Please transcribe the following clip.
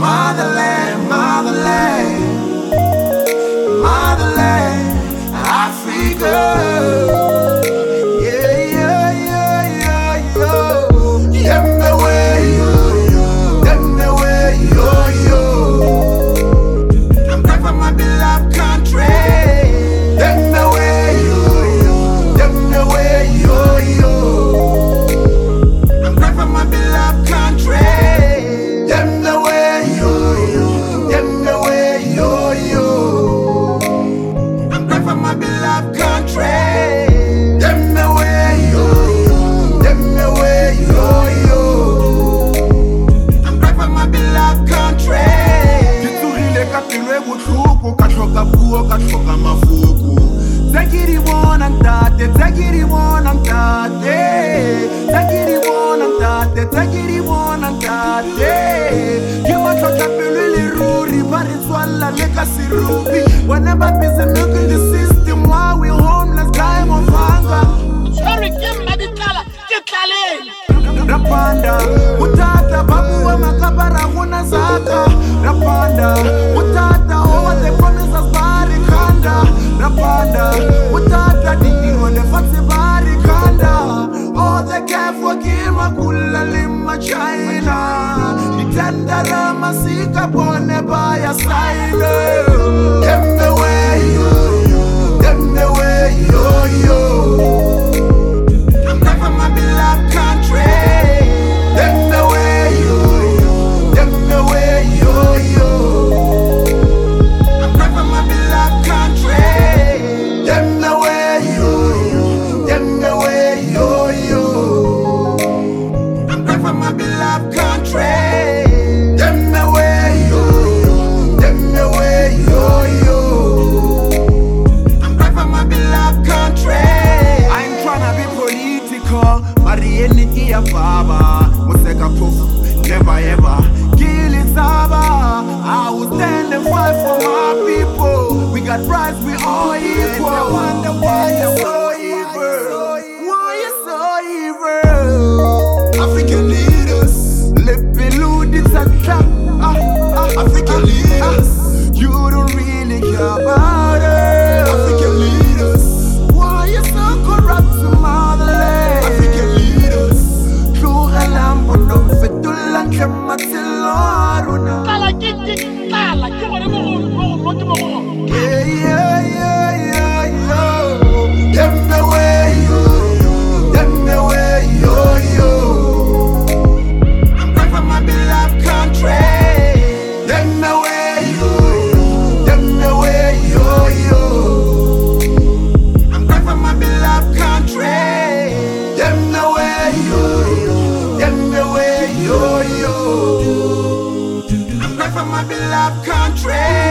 Motherland, motherland, motherland, Africa. masuku kashoka buo kashoka mafuku tekiriwona mtate tekiriwona mtate tekiriwona mtate tekiriwona mtate ke matlhotlhapelo le ruri ba re wena ba milking the system why we homeless time of hunger? Sorry ke ditlala ke rapanda utata babuwa makabara gona zaka rapanda Sika pone I'm not for my beloved country. The way yo, the way yo yo. I'm my beloved country. The way yo, the way yo yo. I'm my beloved country. boy, you the one, the boy, the one. my beloved country.